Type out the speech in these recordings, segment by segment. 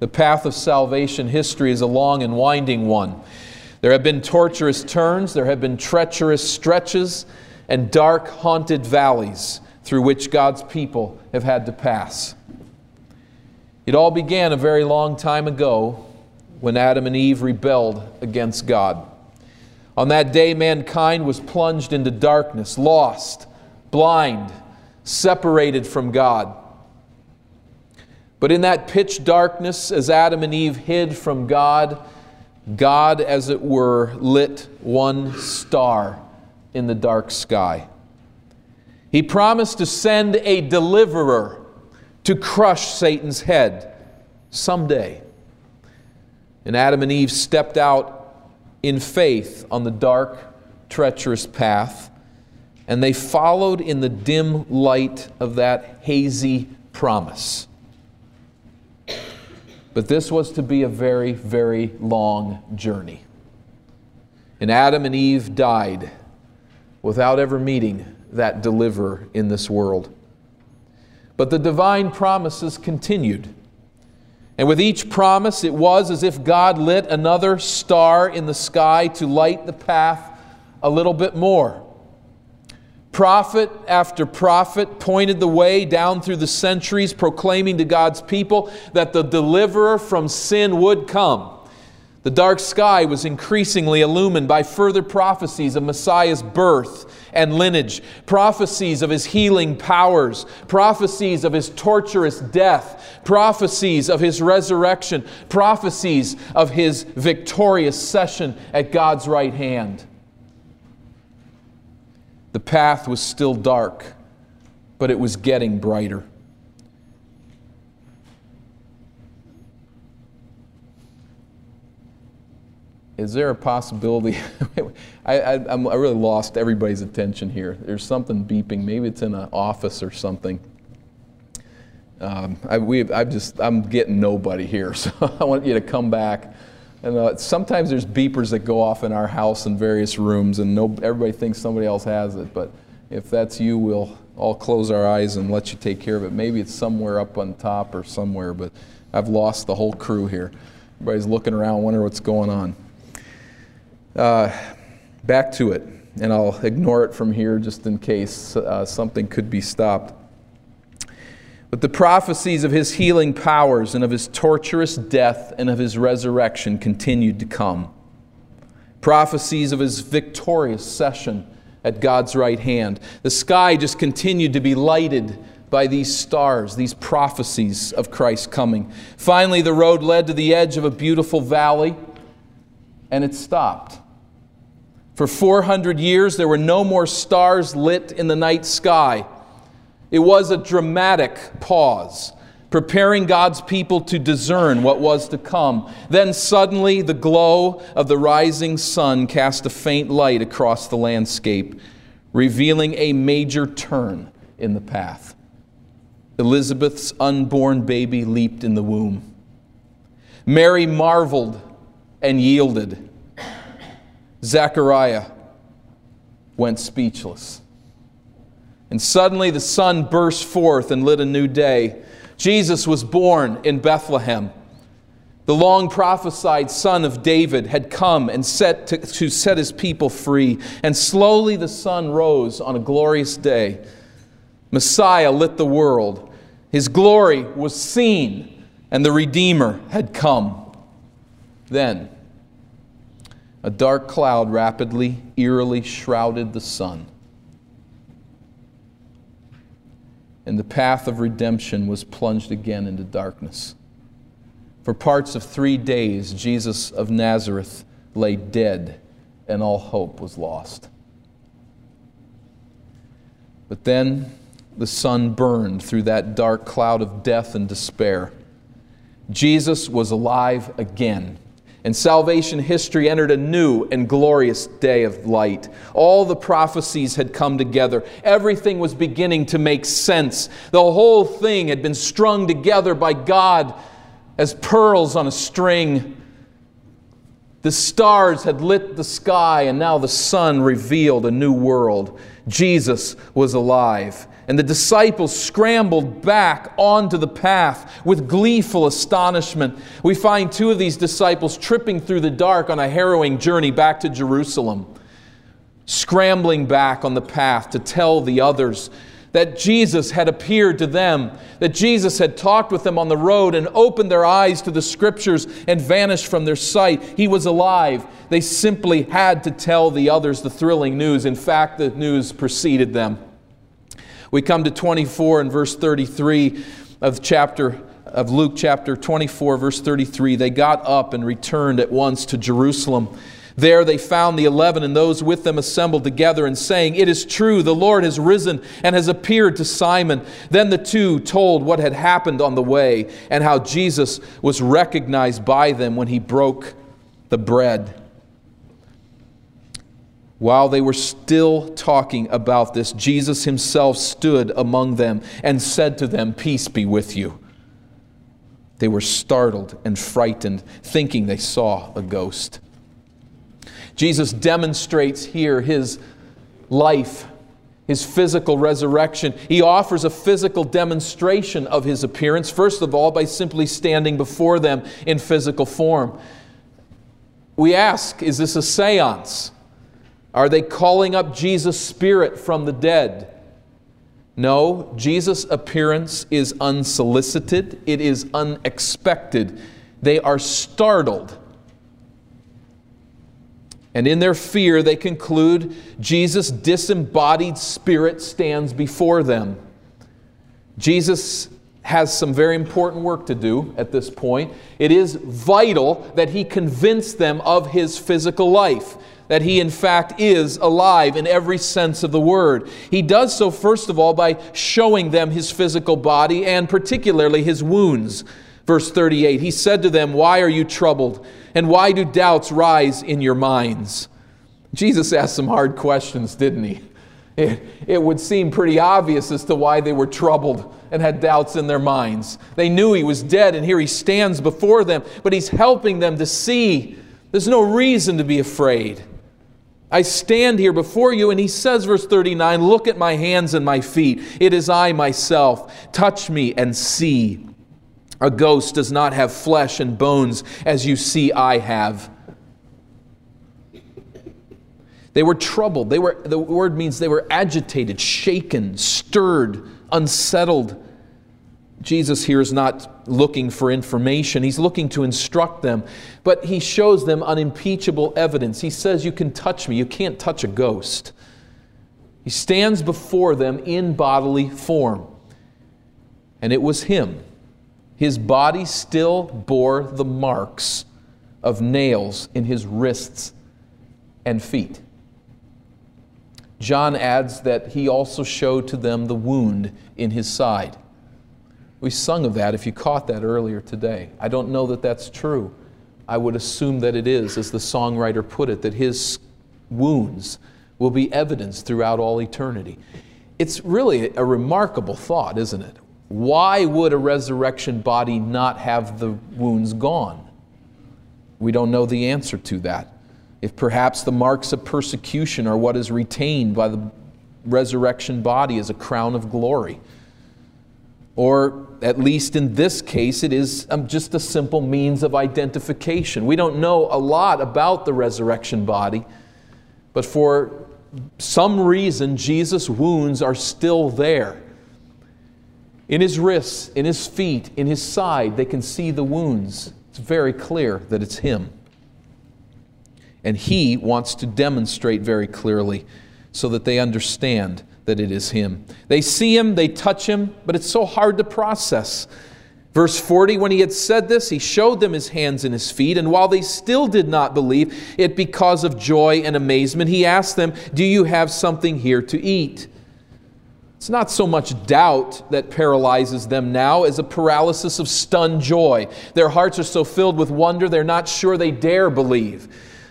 The path of salvation history is a long and winding one. There have been tortuous turns, there have been treacherous stretches, and dark, haunted valleys through which God's people have had to pass. It all began a very long time ago when Adam and Eve rebelled against God. On that day, mankind was plunged into darkness, lost, blind, separated from God. But in that pitch darkness, as Adam and Eve hid from God, God, as it were, lit one star in the dark sky. He promised to send a deliverer to crush Satan's head someday. And Adam and Eve stepped out in faith on the dark, treacherous path, and they followed in the dim light of that hazy promise. But this was to be a very, very long journey. And Adam and Eve died without ever meeting that deliverer in this world. But the divine promises continued. And with each promise, it was as if God lit another star in the sky to light the path a little bit more. Prophet after prophet pointed the way down through the centuries, proclaiming to God's people that the deliverer from sin would come. The dark sky was increasingly illumined by further prophecies of Messiah's birth and lineage, prophecies of his healing powers, prophecies of his torturous death, prophecies of his resurrection, prophecies of his victorious session at God's right hand. The path was still dark, but it was getting brighter. Is there a possibility? I, I, I, really lost everybody's attention here. There's something beeping. Maybe it's in an office or something. Um, I, we, I just, I'm getting nobody here, so I want you to come back. And uh, sometimes there's beepers that go off in our house in various rooms, and no, everybody thinks somebody else has it. But if that's you, we'll all close our eyes and let you take care of it. Maybe it's somewhere up on top or somewhere, but I've lost the whole crew here. Everybody's looking around, wondering what's going on. Uh, back to it, and I'll ignore it from here just in case uh, something could be stopped. But the prophecies of his healing powers and of his torturous death and of his resurrection continued to come. Prophecies of his victorious session at God's right hand. The sky just continued to be lighted by these stars, these prophecies of Christ's coming. Finally, the road led to the edge of a beautiful valley, and it stopped. For 400 years, there were no more stars lit in the night sky. It was a dramatic pause, preparing God's people to discern what was to come. Then suddenly, the glow of the rising sun cast a faint light across the landscape, revealing a major turn in the path. Elizabeth's unborn baby leaped in the womb. Mary marveled and yielded. Zechariah went speechless. And suddenly the sun burst forth and lit a new day. Jesus was born in Bethlehem. The long prophesied son of David had come and set to, to, set his people free. And slowly the sun rose on a glorious day. Messiah lit the world. His glory was seen, and the Redeemer had come. Then, a dark cloud rapidly, eerily shrouded the sun. And the path of redemption was plunged again into darkness. For parts of three days, Jesus of Nazareth lay dead, and all hope was lost. But then the sun burned through that dark cloud of death and despair. Jesus was alive again and salvation history entered a new and glorious day of light. All the prophecies had come together. Everything was beginning to make sense. The whole thing had been strung together by God as pearls on a string. The stars had lit the sky, and now the sun revealed a new world. Jesus was alive, And the disciples scrambled back onto the path with gleeful astonishment. We find two of these disciples tripping through the dark on a harrowing journey back to Jerusalem, scrambling back on the path to tell the others that Jesus had appeared to them, that Jesus had talked with them on the road and opened their eyes to the scriptures and vanished from their sight. He was alive. They simply had to tell the others the thrilling news. In fact, the news preceded them. We come to 24 and verse 33 of chapter of Luke chapter 24 verse 33. They got up and returned at once to Jerusalem. There they found the eleven and those with them assembled together and saying, It is true, the Lord has risen and has appeared to Simon. Then the two told what had happened on the way and how Jesus was recognized by them when he broke the bread. While they were still talking about this, Jesus himself stood among them and said to them, Peace be with you. They were startled and frightened, thinking they saw a ghost. Jesus demonstrates here his life, his physical resurrection. He offers a physical demonstration of his appearance, first of all, by simply standing before them in physical form. We ask, is this a seance? Are they calling up Jesus' spirit from the dead? No, Jesus' appearance is unsolicited, it is unexpected. They are startled. And in their fear, they conclude Jesus' disembodied spirit stands before them. Jesus has some very important work to do at this point. It is vital that he convince them of his physical life that he, in fact, is alive in every sense of the word. He does so, first of all, by showing them his physical body and particularly his wounds. Verse 38 He said to them, Why are you troubled? And why do doubts rise in your minds? Jesus asked some hard questions, didn't he? It, it, would seem pretty obvious as to why they were troubled and had doubts in their minds. They knew he was dead, and here he stands before them, but he's helping them to see there's no reason to be afraid. I stand here before you, and he says, verse 39, Look at my hands and my feet. It is I myself. Touch me and see. A ghost does not have flesh and bones as you see I have. They were troubled. They were, the word means they were agitated, shaken, stirred, unsettled. Jesus here is not looking for information, he's looking to instruct them, but he shows them unimpeachable evidence. He says, You can touch me, you can't touch a ghost. He stands before them in bodily form. And it was him. His body still bore the marks of nails in his wrists and feet. John adds that he also showed to them the wound in his side. We sung of that if you caught that earlier today. I don't know that that's true. I would assume that it is, as the songwriter put it, that his wounds will be evidence throughout all eternity. It's really a remarkable thought, isn't it? Why would a resurrection body not have the wounds gone? We don't know the answer to that. If perhaps the marks of persecution are what is retained by the resurrection body as a crown of glory. Or at least in this case, it is um, just a simple means of identification. We don't know a lot about the resurrection body, but for some reason, Jesus' wounds are still there. In his wrists, in his feet, in his side, they can see the wounds. It's very clear that it's him. And he wants to demonstrate very clearly so that they understand that it is Him. They see Him, they touch Him, but it's so hard to process. Verse 40 When he had said this, he showed them his hands and his feet, and while they still did not believe it because of joy and amazement, he asked them, Do you have something here to eat? It's not so much doubt that paralyzes them now as a paralysis of stunned joy. Their hearts are so filled with wonder, they're not sure they dare believe.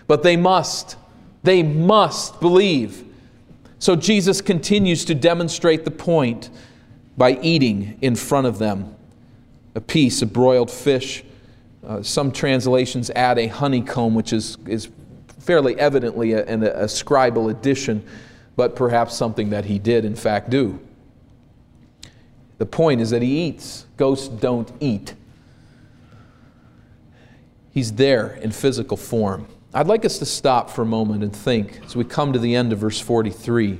But they must. They must believe. So Jesus continues to demonstrate the point by eating in front of them a piece of broiled fish. Uh, some translations add a honeycomb, which is, is fairly evidently a, a, a scribal addition, but perhaps something that he did, in fact, do. The point is that he eats. Ghosts don't eat. He's there in physical form. I'd like us to stop for a moment and think as we come to the end of verse 43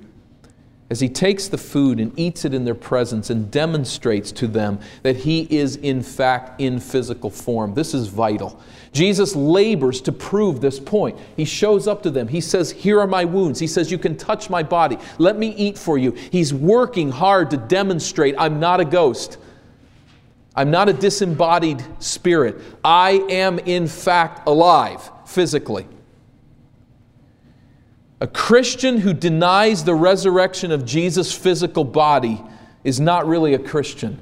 as he takes the food and eats it in their presence and demonstrates to them that he is in fact in physical form. This is vital. Jesus labors to prove this point. He shows up to them. He says, Here are my wounds. He says, You can touch my body. Let me eat for you. He's working hard to demonstrate I'm not a ghost. I'm not a disembodied spirit. I am in fact alive physically. A Christian who denies the resurrection of Jesus' physical body is not really a Christian.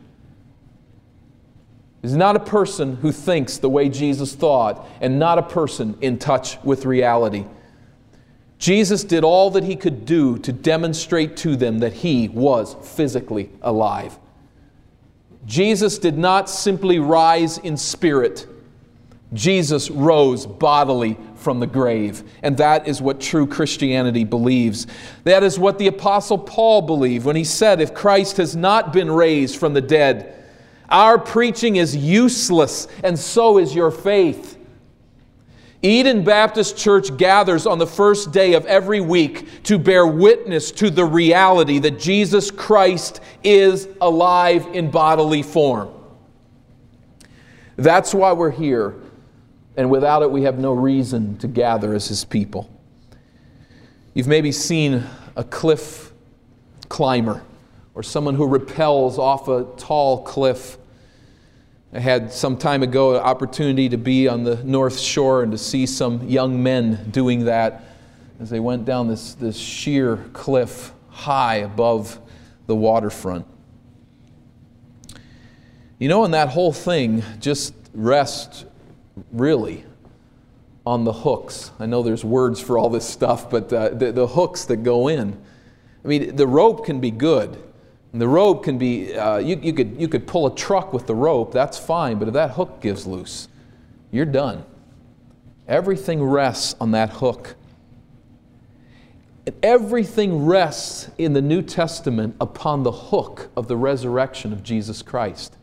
Is not a person who thinks the way Jesus thought and not a person in touch with reality. Jesus did all that he could do to demonstrate to them that he was physically alive. Jesus did not simply rise in spirit. Jesus rose bodily from the grave. And that is what true Christianity believes. That is what the Apostle Paul believed when he said, If Christ has not been raised from the dead, our preaching is useless, and so is your faith. Eden Baptist Church gathers on the first day of every week to bear witness to the reality that Jesus Christ is alive in bodily form. That's why we're here and without it, we have no reason to gather as His people. You've maybe seen a cliff climber or someone who repels off a tall cliff. I had some time ago an opportunity to be on the North Shore and to see some young men doing that as they went down this, this sheer cliff high above the waterfront. You know, and that whole thing just rests really on the hooks. I know there's words for all this stuff, but uh, the, the, hooks that go in. I mean, the rope can be good. And the rope can be, uh, you, you, could, you could pull a truck with the rope, that's fine, but if that hook gives loose, you're done. Everything rests on that hook. And everything rests in the New Testament upon the hook of the resurrection of Jesus Christ.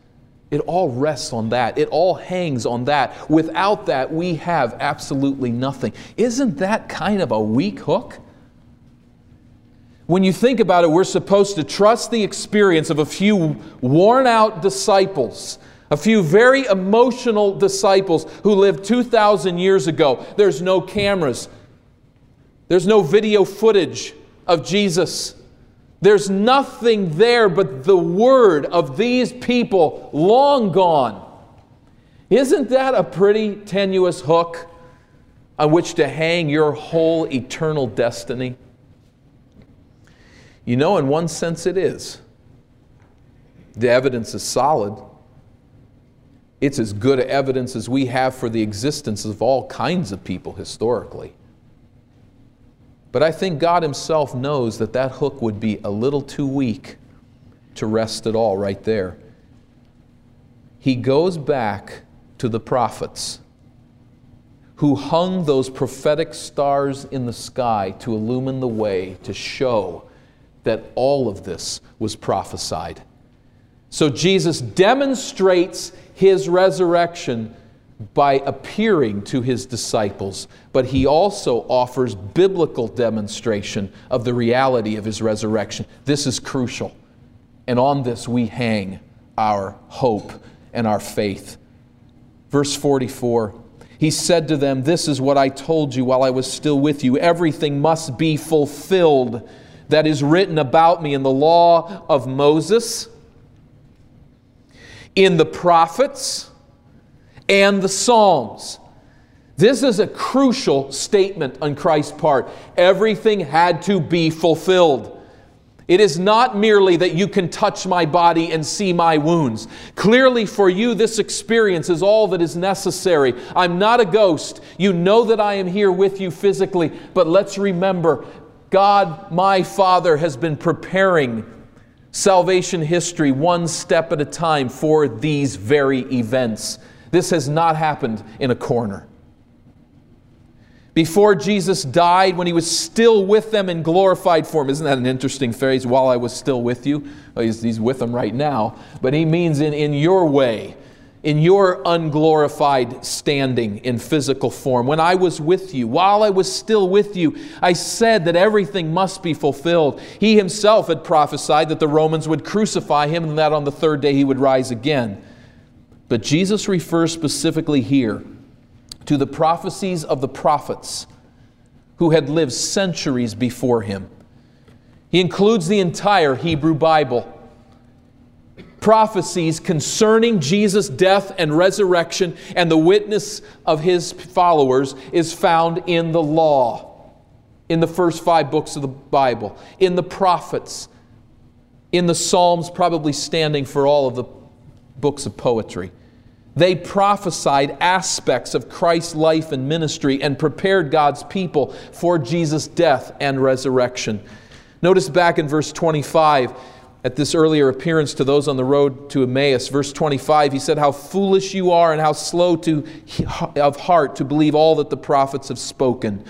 It all rests on that. It all hangs on that. Without that, we have absolutely nothing. Isn't that kind of a weak hook? When you think about it, we're supposed to trust the experience of a few worn out disciples, a few very emotional disciples who lived 2,000 years ago. There's no cameras, there's no video footage of Jesus. There's nothing there but the word of these people long gone. Isn't that a pretty tenuous hook on which to hang your whole eternal destiny? You know, in one sense, it is. The evidence is solid. It's as good evidence as we have for the existence of all kinds of people historically. But I think God Himself knows that that hook would be a little too weak to rest at all right there. He goes back to the prophets who hung those prophetic stars in the sky to illumine the way to show that all of this was prophesied. So Jesus demonstrates his resurrection by appearing to his disciples, but he also offers biblical demonstration of the reality of his resurrection. This is crucial. And on this we hang our hope and our faith. Verse 44 He said to them, This is what I told you while I was still with you. Everything must be fulfilled that is written about me in the law of Moses, in the prophets and the Psalms. This is a crucial statement on Christ's part. Everything had to be fulfilled. It is not merely that you can touch my body and see my wounds. Clearly, for you, this experience is all that is necessary. I'm not a ghost. You know that I am here with you physically, but let's remember God, my Father, has been preparing salvation history one step at a time for these very events. This has not happened in a corner. before Jesus died, when he was still with them in glorified form. Isn't that an interesting phrase? While I was still with you. Well, he's, he's with them right now. But he means in, in your way, in your unglorified standing in physical form. When I was with you, while I was still with you, I said that everything must be fulfilled. He himself had prophesied that the Romans would crucify him and that on the third day he would rise again. But Jesus refers specifically here to the prophecies of the prophets who had lived centuries before him. He includes the entire Hebrew Bible. Prophecies concerning Jesus' death and resurrection and the witness of his followers is found in the law, in the first five books of the Bible, in the prophets, in the Psalms, probably standing for all of the books of poetry. They prophesied aspects of Christ's life and ministry and prepared God's people for Jesus' death and resurrection. Notice back in verse 25, at this earlier appearance to those on the road to Emmaus, verse 25, he said, How foolish you are and how slow to, of heart to believe all that the prophets have spoken.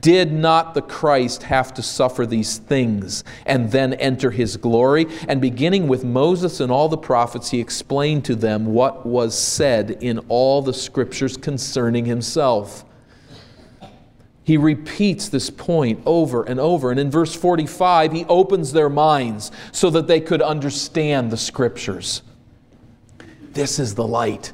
Did not the Christ have to suffer these things and then enter his glory? And beginning with Moses and all the prophets, he explained to them what was said in all the scriptures concerning himself. He repeats this point over and over. And in verse 45, he opens their minds so that they could understand the scriptures. This is the light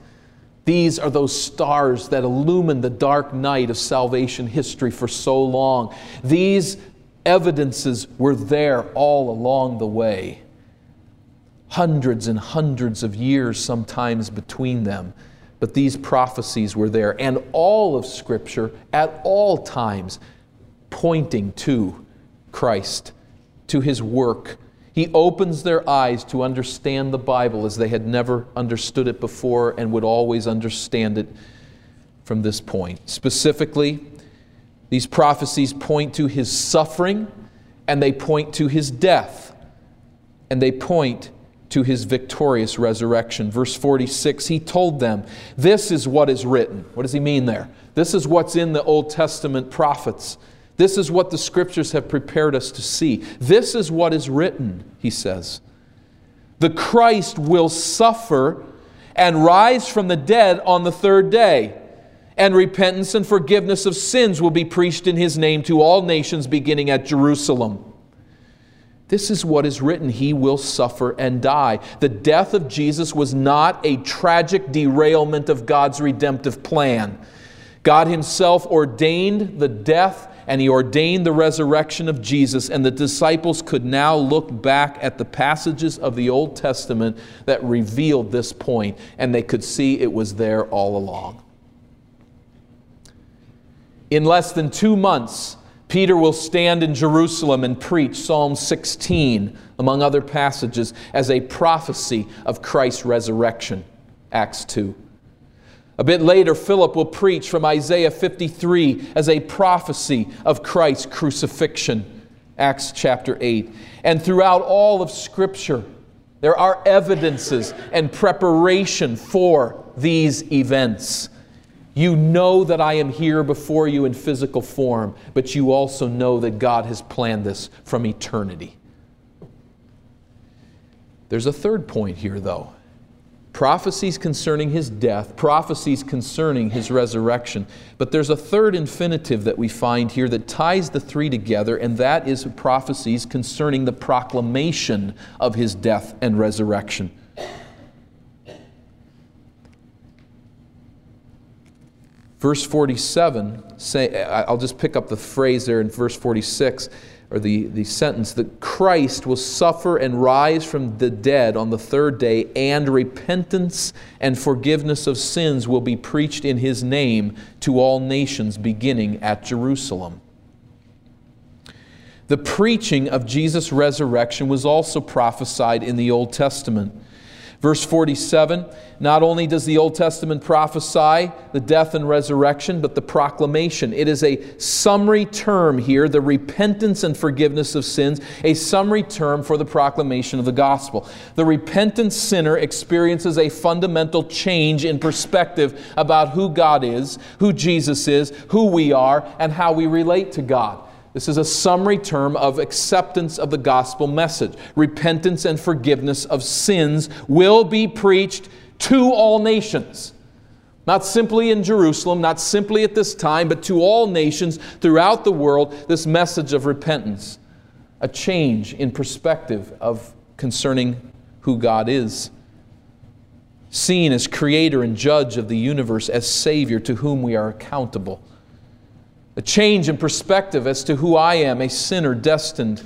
these are those stars that illumine the dark night of salvation history for so long. These evidences were there all along the way. Hundreds and hundreds of years sometimes between them. But these prophecies were there, and all of Scripture at all times pointing to Christ, to His work he opens their eyes to understand the Bible as they had never understood it before and would always understand it from this point. Specifically, these prophecies point to his suffering and they point to his death and they point to his victorious resurrection. Verse 46, he told them, This is what is written. What does he mean there? This is what's in the Old Testament prophets. This is what the scriptures have prepared us to see. This is what is written, he says. The Christ will suffer and rise from the dead on the third day, and repentance and forgiveness of sins will be preached in his name to all nations beginning at Jerusalem. This is what is written. He will suffer and die. The death of Jesus was not a tragic derailment of God's redemptive plan. God Himself ordained the death and he ordained the resurrection of Jesus, and the disciples could now look back at the passages of the Old Testament that revealed this point, and they could see it was there all along. In less than two months, Peter will stand in Jerusalem and preach Psalm 16, among other passages, as a prophecy of Christ's resurrection. Acts 2. A bit later, Philip will preach from Isaiah 53 as a prophecy of Christ's crucifixion, Acts chapter 8. And throughout all of Scripture, there are evidences and preparation for these events. You know that I am here before you in physical form, but you also know that God has planned this from eternity. There's a third point here, though prophecies concerning his death, prophecies concerning his resurrection. But there's a third infinitive that we find here that ties the three together, and that is prophecies concerning the proclamation of his death and resurrection. Verse 47, say, I'll just pick up the phrase there in verse 46 or the, the sentence that Christ will suffer and rise from the dead on the third day, and repentance and forgiveness of sins will be preached in his name to all nations, beginning at Jerusalem. The preaching of Jesus' resurrection was also prophesied in the Old Testament. Verse 47 not only does the Old Testament prophesy the death and resurrection, but the proclamation. It is a summary term here, the repentance and forgiveness of sins, a summary term for the proclamation of the gospel. The repentant sinner experiences a fundamental change in perspective about who God is, who Jesus is, who we are, and how we relate to God. This is a summary term of acceptance of the gospel message. Repentance and forgiveness of sins will be preached to all nations. Not simply in Jerusalem, not simply at this time, but to all nations throughout the world, this message of repentance. A change in perspective of concerning who God is. Seen as creator and judge of the universe, as Savior to whom we are accountable a change in perspective as to who I am, a sinner destined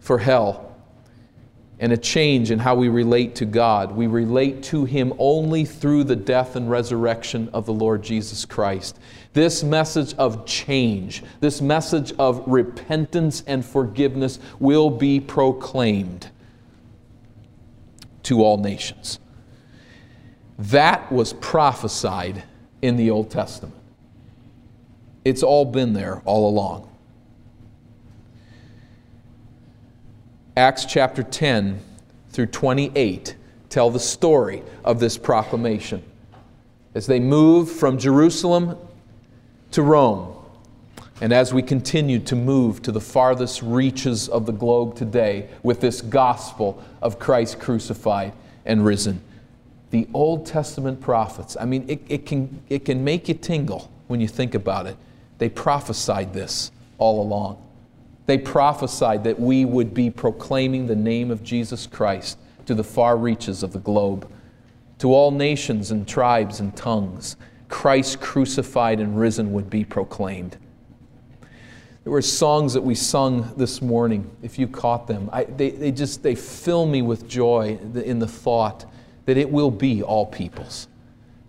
for hell, and a change in how we relate to God. We relate to Him only through the death and resurrection of the Lord Jesus Christ. This message of change, this message of repentance and forgiveness will be proclaimed to all nations. That was prophesied in the Old Testament. It's all been there all along. Acts chapter 10 through 28 tell the story of this proclamation. As they move from Jerusalem to Rome, and as we continue to move to the farthest reaches of the globe today with this gospel of Christ crucified and risen, the Old Testament prophets, I mean, it, it, can, it can make you tingle when you think about it. They prophesied this all along. They prophesied that we would be proclaiming the name of Jesus Christ to the far reaches of the globe, to all nations and tribes and tongues. Christ crucified and risen would be proclaimed. There were songs that we sung this morning, if you caught them. I, they, they just they fill me with joy in the thought that it will be all peoples.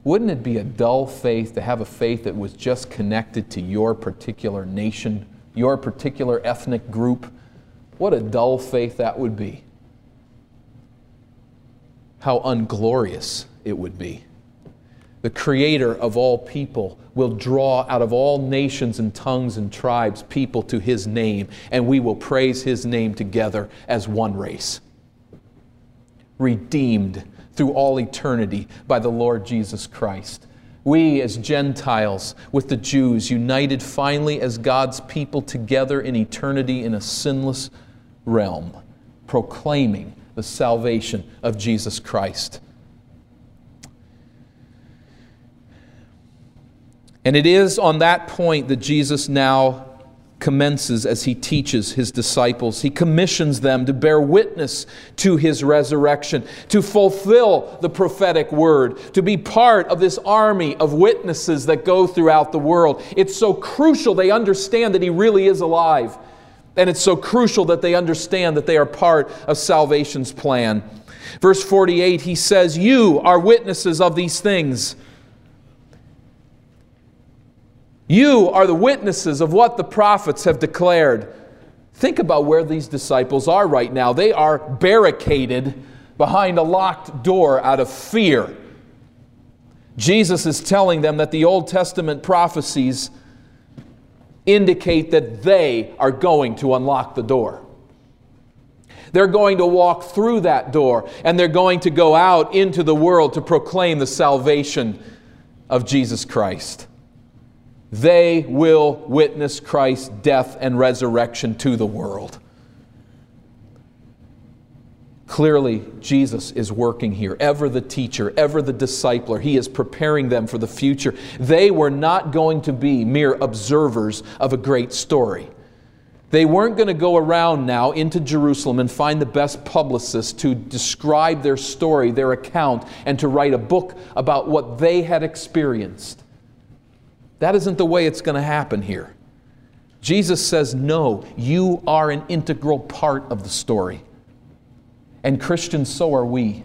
Wouldn't it be a dull faith to have a faith that was just connected to your particular nation, your particular ethnic group? What a dull faith that would be. How unglorious it would be. The Creator of all people will draw out of all nations and tongues and tribes people to His name, and we will praise His name together as one race. Redeemed through all eternity by the Lord Jesus Christ. We, as Gentiles, with the Jews, united finally as God's people together in eternity in a sinless realm, proclaiming the salvation of Jesus Christ. And it is on that point that Jesus now commences as he teaches his disciples. He commissions them to bear witness to his resurrection, to fulfill the prophetic word, to be part of this army of witnesses that go throughout the world. It's so crucial they understand that he really is alive. And it's so crucial that they understand that they are part of salvation's plan. Verse 48, he says, You are witnesses of these things. You are the witnesses of what the prophets have declared. Think about where these disciples are right now. They are barricaded behind a locked door out of fear. Jesus is telling them that the Old Testament prophecies indicate that they are going to unlock the door. They're going to walk through that door and they're going to go out into the world to proclaim the salvation of Jesus Christ they will witness Christ's death and resurrection to the world. Clearly, Jesus is working here, ever the teacher, ever the discipler. He is preparing them for the future. They were not going to be mere observers of a great story. They weren't going to go around now into Jerusalem and find the best publicist to describe their story, their account, and to write a book about what they had experienced. That isn't the way it's going to happen here. Jesus says, No, you are an integral part of the story. And Christians, so are we.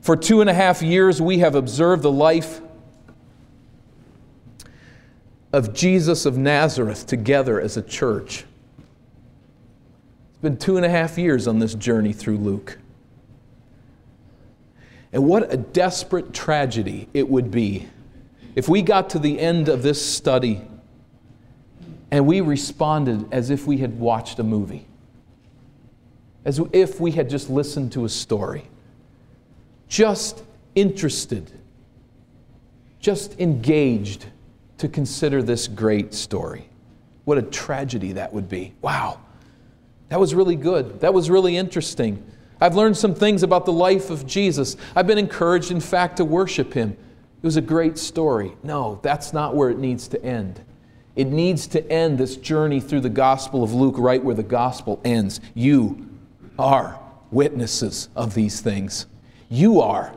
For two and a half years, we have observed the life of Jesus of Nazareth together as a church. It's been two and a half years on this journey through Luke. And what a desperate tragedy it would be if we got to the end of this study and we responded as if we had watched a movie, as if we had just listened to a story, just interested, just engaged to consider this great story. What a tragedy that would be. Wow, that was really good. That was really interesting. I've learned some things about the life of Jesus. I've been encouraged, in fact, to worship him. It was a great story. No, that's not where it needs to end. It needs to end this journey through the Gospel of Luke right where the Gospel ends. You are witnesses of these things. You are.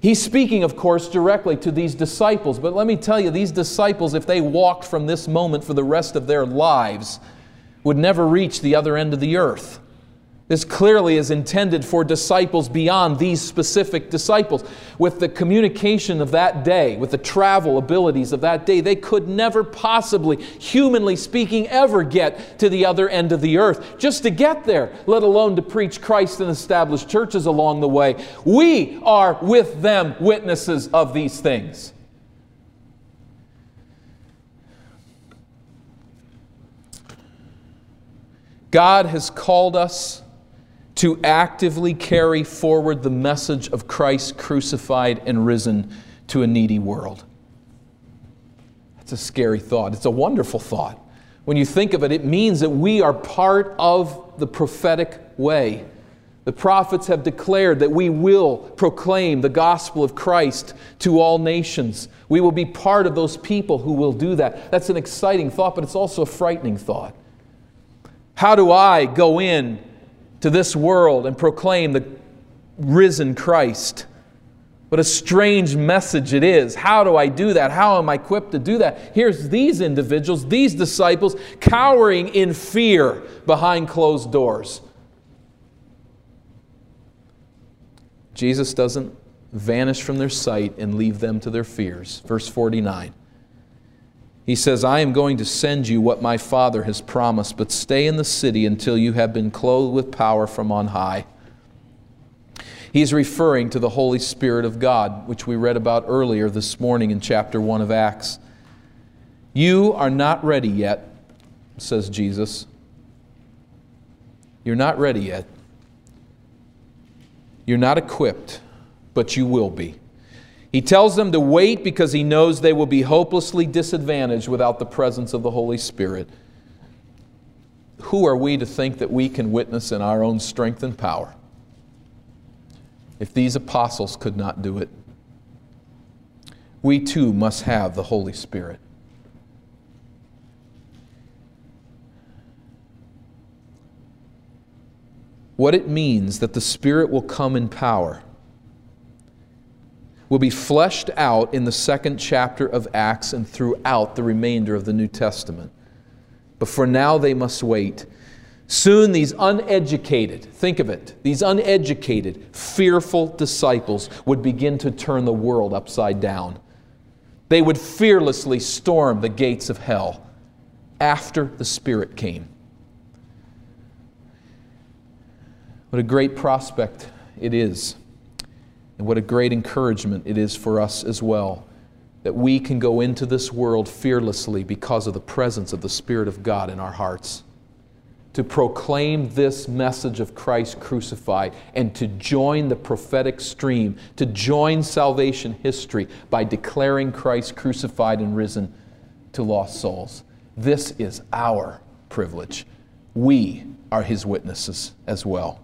He's speaking, of course, directly to these disciples, but let me tell you, these disciples, if they walked from this moment for the rest of their lives, would never reach the other end of the earth. This clearly is intended for disciples beyond these specific disciples. With the communication of that day, with the travel abilities of that day, they could never possibly, humanly speaking, ever get to the other end of the earth just to get there, let alone to preach Christ and establish churches along the way. We are with them witnesses of these things. God has called us to actively carry forward the message of Christ crucified and risen to a needy world. That's a scary thought. It's a wonderful thought. When you think of it, it means that we are part of the prophetic way. The prophets have declared that we will proclaim the gospel of Christ to all nations. We will be part of those people who will do that. That's an exciting thought, but it's also a frightening thought. How do I go in to this world and proclaim the risen Christ. What a strange message it is. How do I do that? How am I equipped to do that? Here's these individuals, these disciples, cowering in fear behind closed doors. Jesus doesn't vanish from their sight and leave them to their fears. Verse 49. He says, I am going to send you what my Father has promised, but stay in the city until you have been clothed with power from on high. He's referring to the Holy Spirit of God, which we read about earlier this morning in chapter 1 of Acts. You are not ready yet, says Jesus. You're not ready yet. You're not equipped, but you will be. He tells them to wait because he knows they will be hopelessly disadvantaged without the presence of the Holy Spirit. Who are we to think that we can witness in our own strength and power? If these apostles could not do it, we too must have the Holy Spirit. What it means that the Spirit will come in power will be fleshed out in the second chapter of Acts and throughout the remainder of the New Testament. But for now, they must wait. Soon, these uneducated, think of it, these uneducated, fearful disciples would begin to turn the world upside down. They would fearlessly storm the gates of hell after the Spirit came. What a great prospect it is. And what a great encouragement it is for us as well that we can go into this world fearlessly because of the presence of the Spirit of God in our hearts. To proclaim this message of Christ crucified and to join the prophetic stream, to join salvation history by declaring Christ crucified and risen to lost souls. This is our privilege. We are His witnesses as well.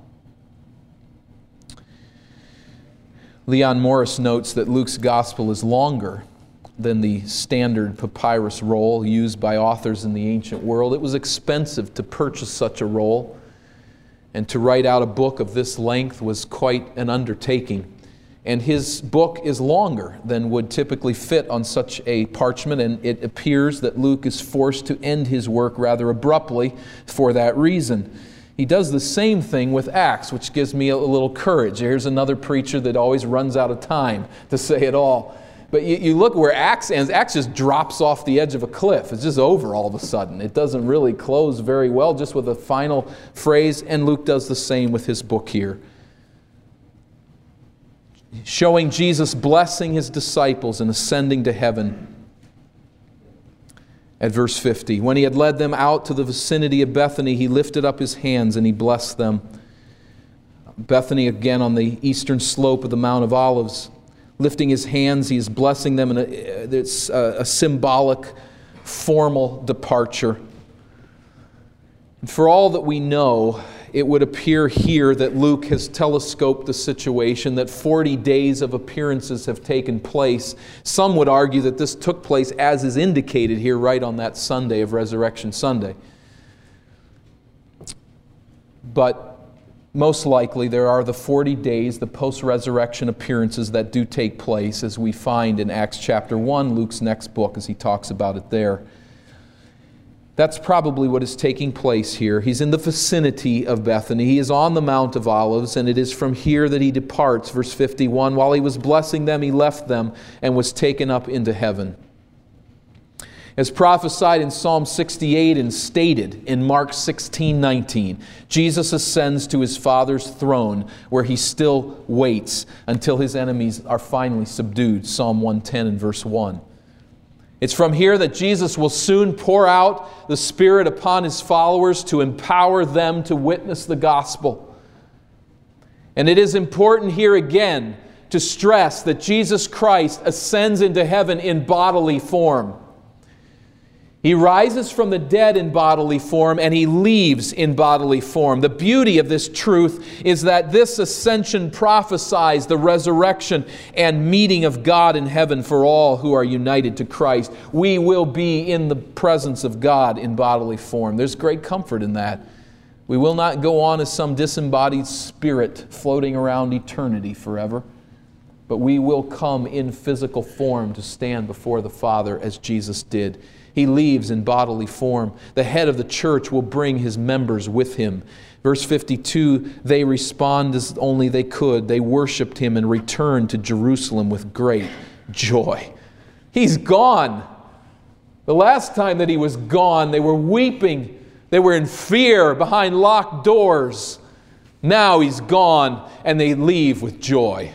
Leon Morris notes that Luke's gospel is longer than the standard papyrus roll used by authors in the ancient world. It was expensive to purchase such a roll, and to write out a book of this length was quite an undertaking. And his book is longer than would typically fit on such a parchment, and it appears that Luke is forced to end his work rather abruptly for that reason. He does the same thing with Acts, which gives me a little courage. Here's another preacher that always runs out of time to say it all. But you, you, look where Acts ends, Acts just drops off the edge of a cliff. It's just over all of a sudden. It doesn't really close very well, just with a final phrase, and Luke does the same with his book here. showing Jesus blessing his disciples and ascending to heaven. At verse 50, when he had led them out to the vicinity of Bethany, he lifted up his hands and he blessed them. Bethany, again on the eastern slope of the Mount of Olives, lifting his hands, he is blessing them, and it's a, a symbolic, formal departure. And for all that we know, it would appear here that Luke has telescoped the situation, that 40 days of appearances have taken place. Some would argue that this took place as is indicated here, right on that Sunday of Resurrection Sunday. But most likely there are the 40 days, the post resurrection appearances that do take place, as we find in Acts chapter 1, Luke's next book, as he talks about it there. That's probably what is taking place here. He's in the vicinity of Bethany. He is on the Mount of Olives, and it is from here that he departs. Verse 51 While he was blessing them, he left them and was taken up into heaven. As prophesied in Psalm 68 and stated in Mark 16 19, Jesus ascends to his Father's throne where he still waits until his enemies are finally subdued. Psalm 110 and verse 1. It's from here that Jesus will soon pour out the Spirit upon his followers to empower them to witness the gospel. And it is important here again to stress that Jesus Christ ascends into heaven in bodily form. He rises from the dead in bodily form and he leaves in bodily form. The beauty of this truth is that this ascension prophesies the resurrection and meeting of God in heaven for all who are united to Christ. We will be in the presence of God in bodily form. There's great comfort in that. We will not go on as some disembodied spirit floating around eternity forever, but we will come in physical form to stand before the Father as Jesus did. He leaves in bodily form. The head of the church will bring his members with him. Verse 52 they respond as only they could. They worshiped him and returned to Jerusalem with great joy. He's gone. The last time that he was gone, they were weeping. They were in fear behind locked doors. Now he's gone, and they leave with joy.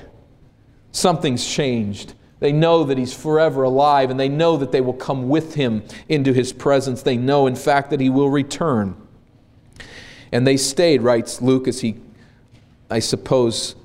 Something's changed. They know that he's forever alive, and they know that they will come with him into his presence. They know, in fact, that he will return. And they stayed, writes Luke, as he, I suppose,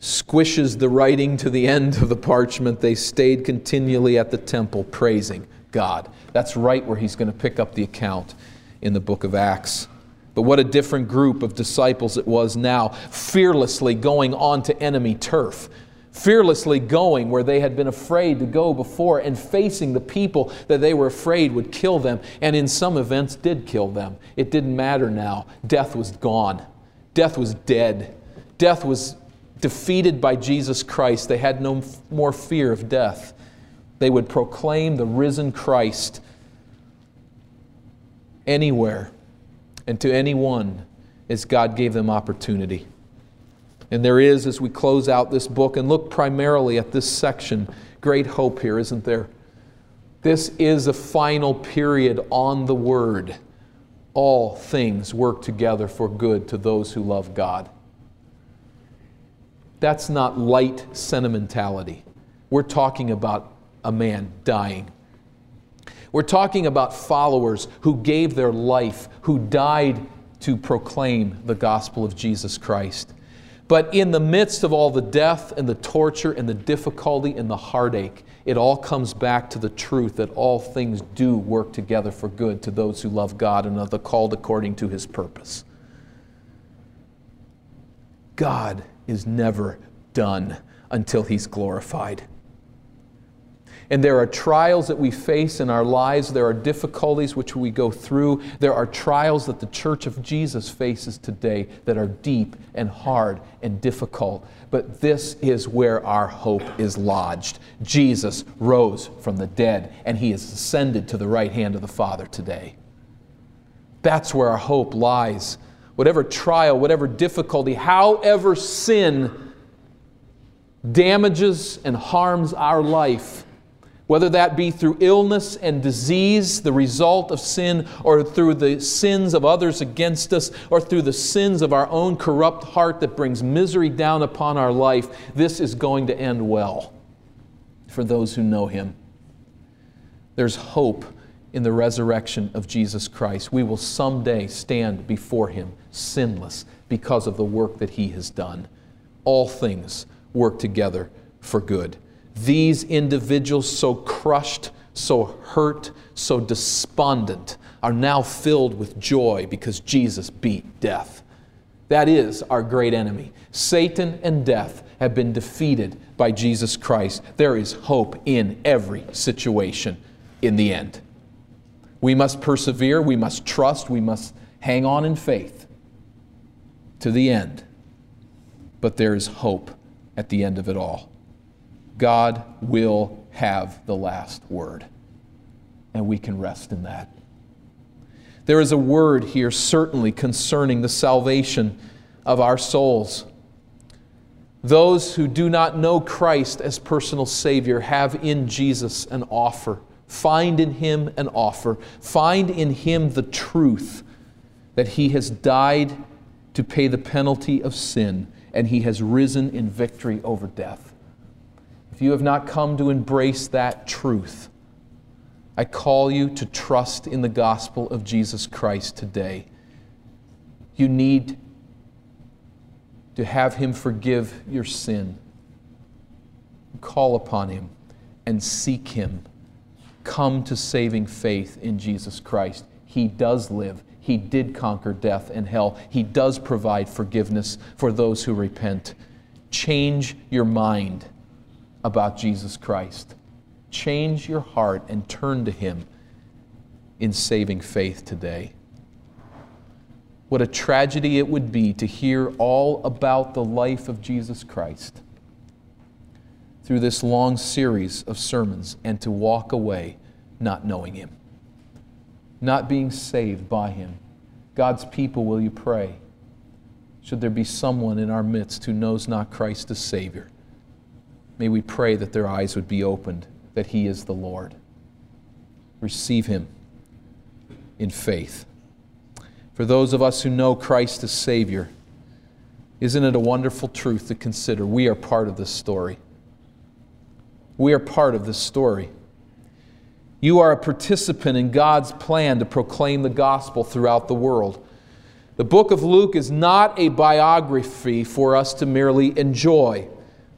squishes the writing to the end of the parchment. They stayed continually at the temple praising God. That's right where he's going to pick up the account in the book of Acts. But what a different group of disciples it was now, fearlessly going on to enemy turf fearlessly going where they had been afraid to go before and facing the people that they were afraid would kill them, and in some events did kill them. It didn't matter now. Death was gone, death was dead, death was defeated by Jesus Christ. They had no more fear of death. They would proclaim the risen Christ anywhere and to anyone as God gave them opportunity. And there is, as we close out this book and look primarily at this section, great hope here, isn't there? This is a final period on the Word. All things work together for good to those who love God. That's not light sentimentality. We're talking about a man dying. We're talking about followers who gave their life, who died to proclaim the gospel of Jesus Christ. But in the midst of all the death and the torture and the difficulty and the heartache, it all comes back to the truth that all things do work together for good to those who love God and are the called according to his purpose. God is never done until he's glorified. And there are trials that we face in our lives. There are difficulties which we go through. There are trials that the church of Jesus faces today that are deep and hard and difficult. But this is where our hope is lodged. Jesus rose from the dead, and he has ascended to the right hand of the Father today. That's where our hope lies. Whatever trial, whatever difficulty, however sin damages and harms our life, whether that be through illness and disease, the result of sin, or through the sins of others against us, or through the sins of our own corrupt heart that brings misery down upon our life, this is going to end well for those who know Him. There's hope in the resurrection of Jesus Christ. We will someday stand before Him sinless because of the work that He has done. All things work together for good these individuals, so crushed, so hurt, so despondent, are now filled with joy because Jesus beat death. That is our great enemy. Satan and death have been defeated by Jesus Christ. There is hope in every situation in the end. We must persevere, we must trust, we must hang on in faith to the end. But there is hope at the end of it all. God will have the last word. And we can rest in that. There is a word here, certainly, concerning the salvation of our souls. Those who do not know Christ as personal Savior have in Jesus an offer. Find in Him an offer. Find in Him the truth that He has died to pay the penalty of sin and He has risen in victory over death. If you have not come to embrace that truth, I call you to trust in the gospel of Jesus Christ today. You need to have Him forgive your sin. Call upon Him and seek Him. Come to saving faith in Jesus Christ. He does live. He did conquer death and hell. He does provide forgiveness for those who repent. Change your mind about Jesus Christ. Change your heart and turn to Him in saving faith today. What a tragedy it would be to hear all about the life of Jesus Christ through this long series of sermons and to walk away not knowing Him, not being saved by Him. God's people, will you pray? Should there be someone in our midst who knows not Christ as Savior? May we pray that their eyes would be opened, that He is the Lord. Receive Him in faith. For those of us who know Christ as Savior, isn't it a wonderful truth to consider? We are part of this story. We are part of this story. You are a participant in God's plan to proclaim the gospel throughout the world. The book of Luke is not a biography for us to merely enjoy.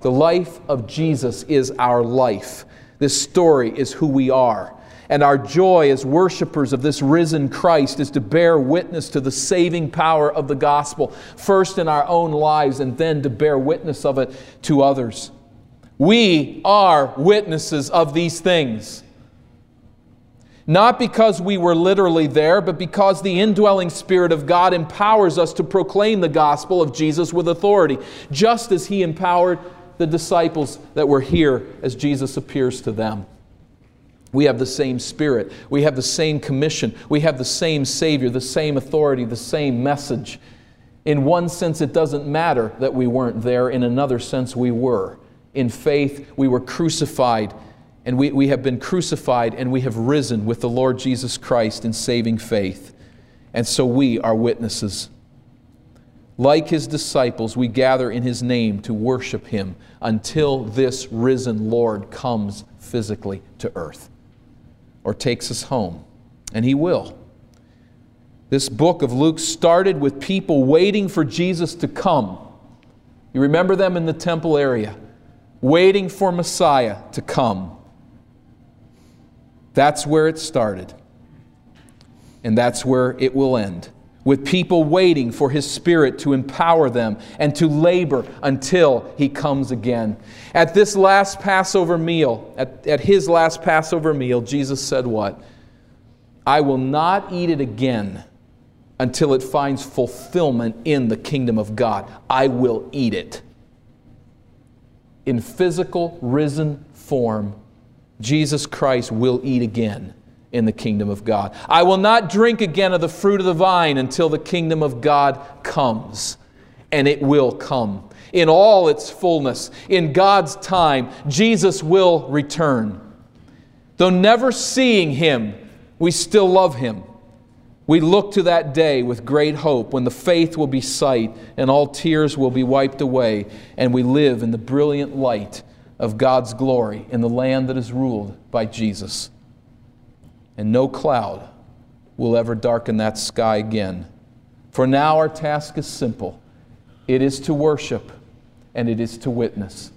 The life of Jesus is our life. This story is who we are. And our joy as worshipers of this risen Christ is to bear witness to the saving power of the gospel, first in our own lives and then to bear witness of it to others. We are witnesses of these things. Not because we were literally there, but because the indwelling Spirit of God empowers us to proclaim the gospel of Jesus with authority, just as He empowered the disciples that were here as Jesus appears to them. We have the same Spirit. We have the same commission. We have the same Savior, the same authority, the same message. In one sense, it doesn't matter that we weren't there. In another sense, we were. In faith, we were crucified, and we, we have been crucified, and we have risen with the Lord Jesus Christ in saving faith. And so we are witnesses. Like his disciples, we gather in his name to worship him until this risen Lord comes physically to earth or takes us home. And he will. This book of Luke started with people waiting for Jesus to come. You remember them in the temple area, waiting for Messiah to come. That's where it started. And that's where it will end with people waiting for His Spirit to empower them and to labor until He comes again. At this last Passover meal, at, at His last Passover meal, Jesus said, What? I will not eat it again until it finds fulfillment in the kingdom of God. I will eat it. In physical, risen form, Jesus Christ will eat again in the kingdom of God. I will not drink again of the fruit of the vine until the kingdom of God comes, and it will come. In all its fullness, in God's time, Jesus will return. Though never seeing him, we still love him. We look to that day with great hope when the faith will be sight and all tears will be wiped away, and we live in the brilliant light of God's glory in the land that is ruled by Jesus. And no cloud will ever darken that sky again. For now our task is simple it is to worship and it is to witness.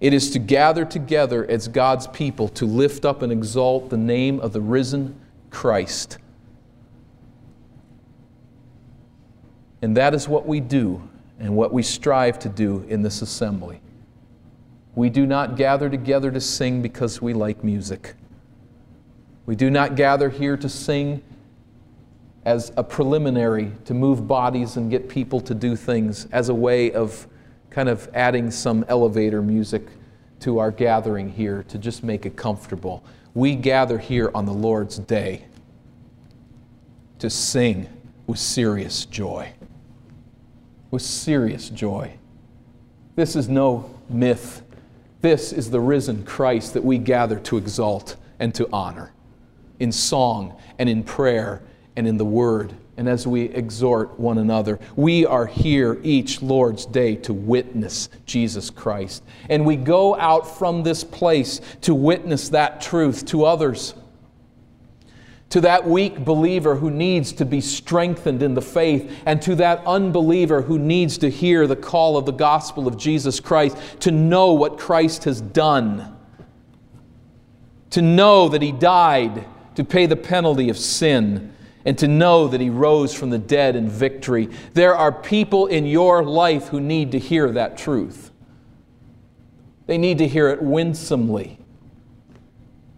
It is to gather together as God's people to lift up and exalt the name of the risen Christ. And that is what we do and what we strive to do in this assembly. We do not gather together to sing because we like music. We do not gather here to sing as a preliminary to move bodies and get people to do things as a way of kind of adding some elevator music to our gathering here to just make it comfortable. We gather here on the Lord's day to sing with serious joy. With serious joy. This is no myth. This is the risen Christ that we gather to exalt and to honor in song and in prayer and in the word and as we exhort one another. We are here each Lord's day to witness Jesus Christ. And we go out from this place to witness that truth to others to that weak believer who needs to be strengthened in the faith, and to that unbeliever who needs to hear the call of the gospel of Jesus Christ, to know what Christ has done, to know that He died to pay the penalty of sin, and to know that He rose from the dead in victory. There are people in your life who need to hear that truth. They need to hear it winsomely.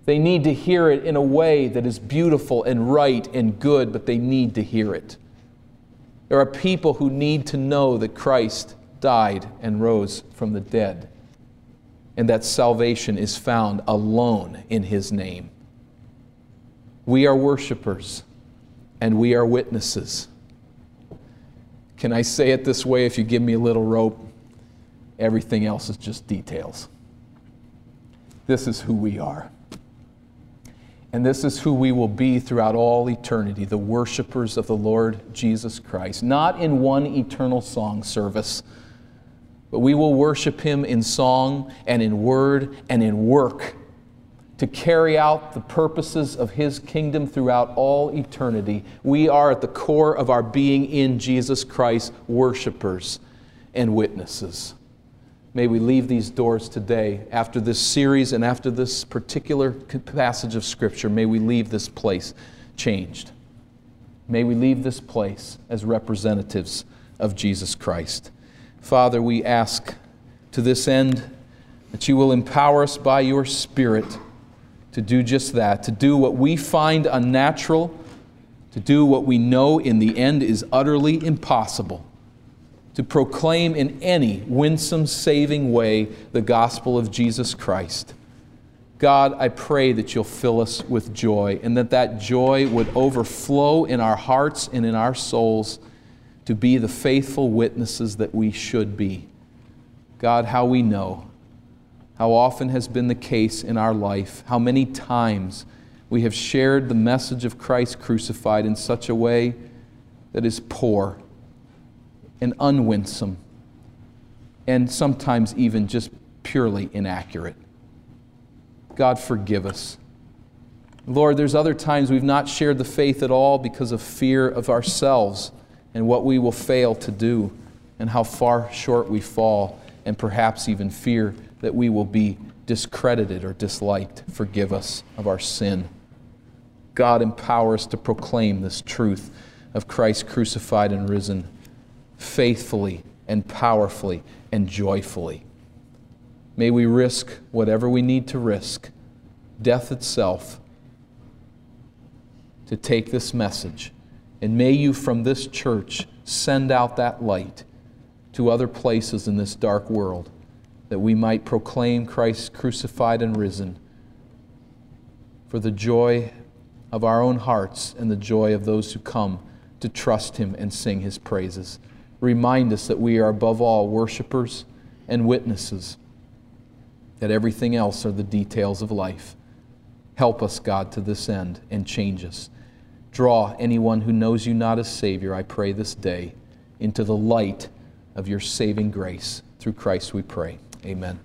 They need to hear it in a way that is beautiful and right and good, but they need to hear it. There are people who need to know that Christ died and rose from the dead, and that salvation is found alone in His name. We are worshipers and we are witnesses. Can I say it this way? If you give me a little rope, everything else is just details. This is who we are. And this is who we will be throughout all eternity the worshipers of the Lord Jesus Christ. Not in one eternal song service, but we will worship Him in song and in word and in work to carry out the purposes of His kingdom throughout all eternity. We are at the core of our being in Jesus Christ, worshipers and witnesses. May we leave these doors today after this series and after this particular passage of Scripture. May we leave this place changed. May we leave this place as representatives of Jesus Christ. Father, we ask to this end that you will empower us by your Spirit to do just that, to do what we find unnatural, to do what we know in the end is utterly impossible to proclaim in any winsome, saving way the gospel of Jesus Christ. God, I pray that you'll fill us with joy and that that joy would overflow in our hearts and in our souls to be the faithful witnesses that we should be. God, how we know, how often has been the case in our life, how many times we have shared the message of Christ crucified in such a way that is poor and unwinsome, and sometimes even just purely inaccurate. God, forgive us. Lord, there's other times we've not shared the faith at all because of fear of ourselves and what we will fail to do and how far short we fall, and perhaps even fear that we will be discredited or disliked. Forgive us of our sin. God, empower us to proclaim this truth of Christ crucified and risen faithfully and powerfully and joyfully. May we risk whatever we need to risk, death itself, to take this message. And may you from this church send out that light to other places in this dark world that we might proclaim Christ crucified and risen for the joy of our own hearts and the joy of those who come to trust Him and sing His praises remind us that we are above all worshipers and witnesses, that everything else are the details of life. Help us, God, to this end and change us. Draw anyone who knows you not as Savior, I pray this day, into the light of your saving grace. Through Christ we pray. Amen.